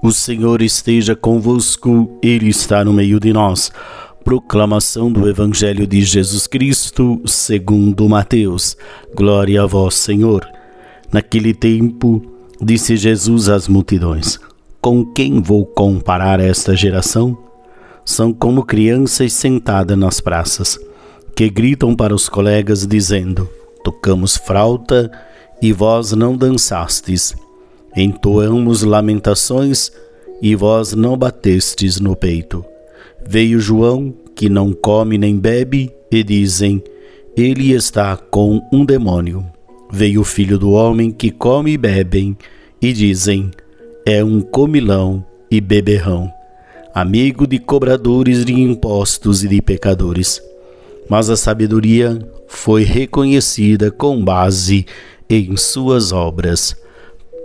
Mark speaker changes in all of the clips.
Speaker 1: O Senhor esteja convosco, Ele está no meio de nós. Proclamação do Evangelho de Jesus Cristo, segundo Mateus. Glória a vós, Senhor. Naquele tempo, disse Jesus às multidões: Com quem vou comparar esta geração? São como crianças sentadas nas praças, que gritam para os colegas dizendo: Tocamos frauta e vós não dançastes entoamos lamentações e vós não batestes no peito. Veio João, que não come nem bebe, e dizem: Ele está com um demônio. Veio o filho do homem que come e bebem, e dizem: É um comilão e beberrão, amigo de cobradores de impostos e de pecadores. Mas a sabedoria foi reconhecida com base em suas obras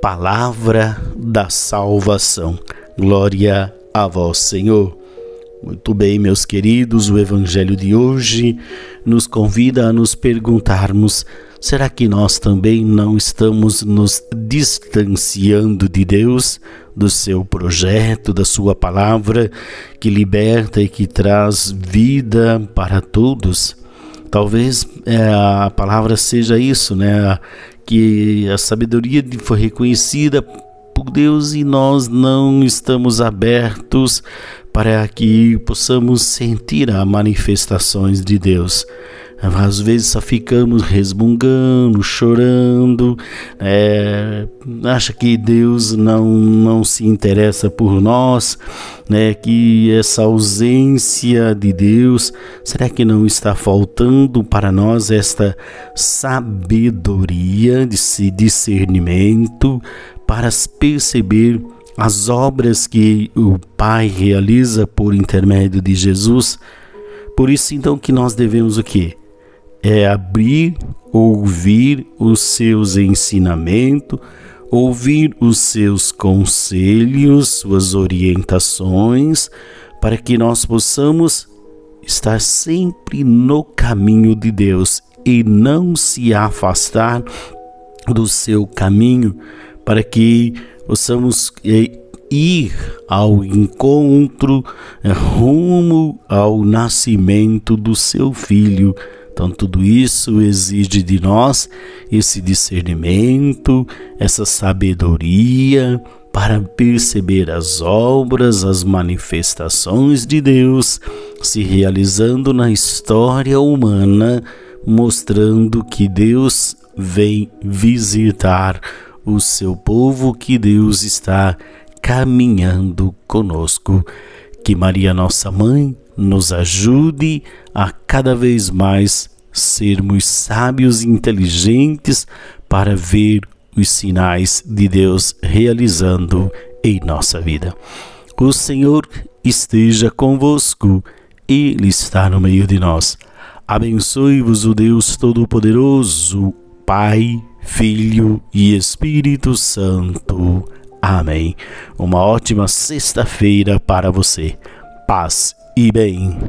Speaker 1: palavra da salvação. Glória a vós, Senhor. Muito bem, meus queridos, o Evangelho de hoje nos convida a nos perguntarmos: será que nós também não estamos nos distanciando de Deus, do seu projeto, da sua palavra que liberta e que traz vida para todos? Talvez é, a palavra seja isso, né? Que a sabedoria foi reconhecida por Deus e nós não estamos abertos para que possamos sentir as manifestações de Deus. Às vezes só ficamos resmungando, chorando, é, acha que Deus não, não se interessa por nós, né? que essa ausência de Deus, será que não está faltando para nós esta sabedoria, esse discernimento para perceber as obras que o Pai realiza por intermédio de Jesus? Por isso então que nós devemos o quê? É abrir, ouvir os seus ensinamentos, ouvir os seus conselhos, suas orientações, para que nós possamos estar sempre no caminho de Deus e não se afastar do seu caminho, para que possamos eh, ir ao encontro, eh, rumo ao nascimento do seu filho então, tudo isso exige de nós esse discernimento, essa sabedoria para perceber as obras, as manifestações de Deus se realizando na história humana, mostrando que Deus vem visitar o seu povo, que Deus está caminhando conosco. Que Maria, nossa mãe, nos ajude a cada vez mais sermos sábios e inteligentes para ver os sinais de Deus realizando em nossa vida. O Senhor esteja convosco, Ele está no meio de nós. Abençoe-vos o Deus Todo-Poderoso, Pai, Filho e Espírito Santo. Amém. Uma ótima sexta-feira para você. Paz e bem.